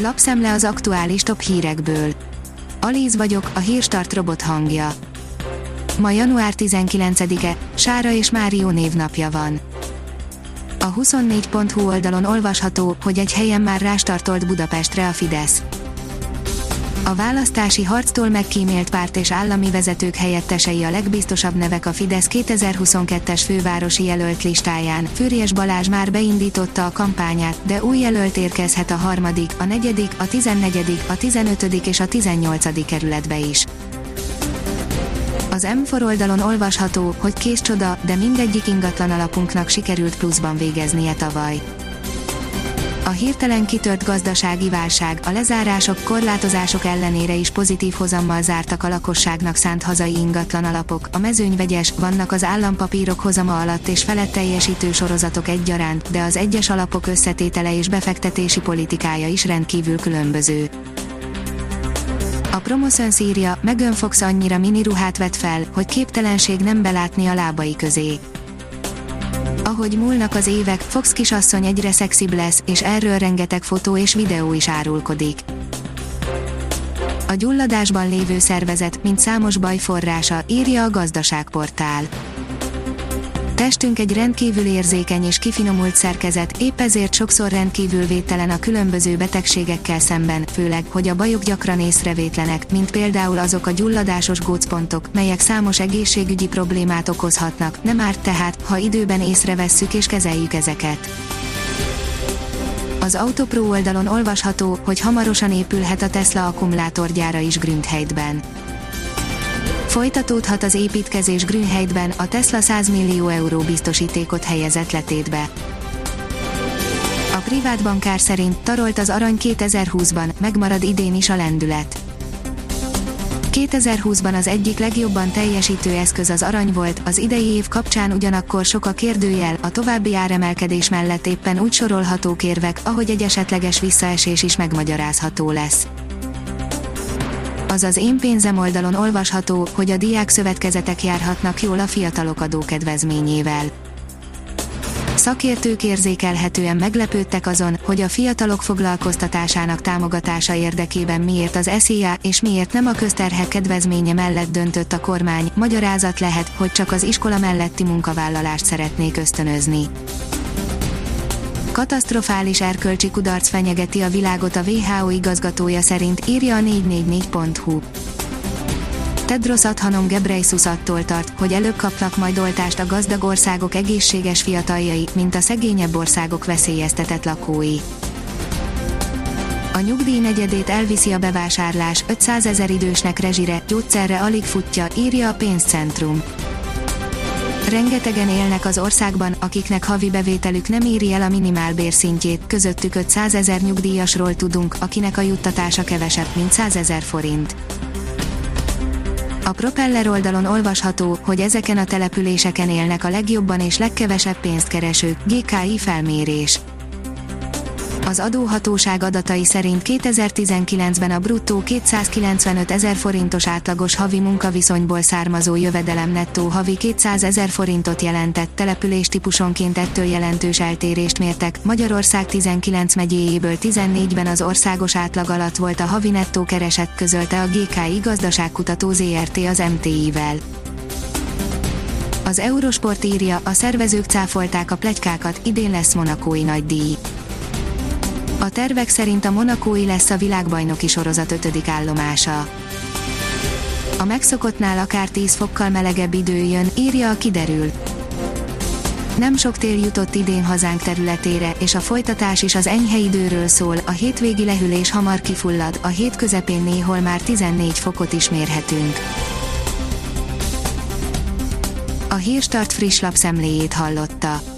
Lapszemle az aktuális top hírekből. Alíz vagyok, a hírstart robot hangja. Ma január 19-e, Sára és Márió névnapja van. A 24.hu oldalon olvasható, hogy egy helyen már rástartolt Budapestre a Fidesz. A választási harctól megkímélt párt és állami vezetők helyettesei a legbiztosabb nevek a Fidesz 2022-es fővárosi jelölt listáján. Fürjes Balázs már beindította a kampányát, de új jelölt érkezhet a harmadik, a negyedik, a tizennegyedik, a tizenötödik és a tizennyolcadik kerületbe is. Az M4 oldalon olvasható, hogy kés csoda, de mindegyik ingatlan alapunknak sikerült pluszban végeznie tavaly. A hirtelen kitört gazdasági válság, a lezárások, korlátozások ellenére is pozitív hozammal zártak a lakosságnak szánt hazai ingatlan alapok, a mezőnyvegyes, vannak az állampapírok hozama alatt és felett teljesítő sorozatok egyaránt, de az egyes alapok összetétele és befektetési politikája is rendkívül különböző. A Promoszön szírja, Megan Fox annyira mini ruhát vett fel, hogy képtelenség nem belátni a lábai közé. Ahogy múlnak az évek, Fox kisasszony egyre szexibb lesz, és erről rengeteg fotó és videó is árulkodik. A gyulladásban lévő szervezet, mint számos baj forrása, írja a gazdaságportál. Testünk egy rendkívül érzékeny és kifinomult szerkezet, épp ezért sokszor rendkívül védtelen a különböző betegségekkel szemben, főleg, hogy a bajok gyakran észrevétlenek, mint például azok a gyulladásos gócpontok, melyek számos egészségügyi problémát okozhatnak, nem árt tehát, ha időben észrevesszük és kezeljük ezeket. Az Autopro oldalon olvasható, hogy hamarosan épülhet a Tesla akkumulátorgyára is Grüntheidben Folytatódhat az építkezés Grünheidben, a Tesla 100 millió euró biztosítékot helyezett letétbe. A privát bankár szerint tarolt az arany 2020-ban, megmarad idén is a lendület. 2020-ban az egyik legjobban teljesítő eszköz az arany volt, az idei év kapcsán ugyanakkor sok a kérdőjel, a további áremelkedés mellett éppen úgy sorolhatók érvek, ahogy egy esetleges visszaesés is megmagyarázható lesz az az én pénzem oldalon olvasható, hogy a diák szövetkezetek járhatnak jól a fiatalok adókedvezményével. Szakértők érzékelhetően meglepődtek azon, hogy a fiatalok foglalkoztatásának támogatása érdekében miért az SZIA és miért nem a közterhek kedvezménye mellett döntött a kormány, magyarázat lehet, hogy csak az iskola melletti munkavállalást szeretnék ösztönözni katasztrofális erkölcsi kudarc fenyegeti a világot a WHO igazgatója szerint, írja a 444.hu. Tedros Adhanom Ghebreyesus attól tart, hogy előbb kapnak majd oltást a gazdag országok egészséges fiataljai, mint a szegényebb országok veszélyeztetett lakói. A nyugdíj negyedét elviszi a bevásárlás, 500 ezer idősnek rezsire, gyógyszerre alig futja, írja a pénzcentrum. Rengetegen élnek az országban, akiknek havi bevételük nem éri el a minimál bérszintjét, közöttük 500 ezer nyugdíjasról tudunk, akinek a juttatása kevesebb, mint 100 ezer forint. A Propeller oldalon olvasható, hogy ezeken a településeken élnek a legjobban és legkevesebb pénzt keresők, GKI felmérés. Az adóhatóság adatai szerint 2019-ben a bruttó 295 ezer forintos átlagos havi munkaviszonyból származó jövedelem nettó havi 200 ezer forintot jelentett település típusonként ettől jelentős eltérést mértek. Magyarország 19 megyéjéből 14-ben az országos átlag alatt volt a havi nettó kereset közölte a GKI gazdaságkutató ZRT az MTI-vel. Az Eurosport írja, a szervezők cáfolták a plegykákat, idén lesz monakói nagydíj. A tervek szerint a Monakói lesz a világbajnoki sorozat ötödik állomása. A megszokottnál akár 10 fokkal melegebb idő jön, írja a kiderül. Nem sok tél jutott idén hazánk területére, és a folytatás is az enyhe időről szól, a hétvégi lehűlés hamar kifullad, a hét közepén néhol már 14 fokot is mérhetünk. A Hírstart friss lapszemléjét hallotta.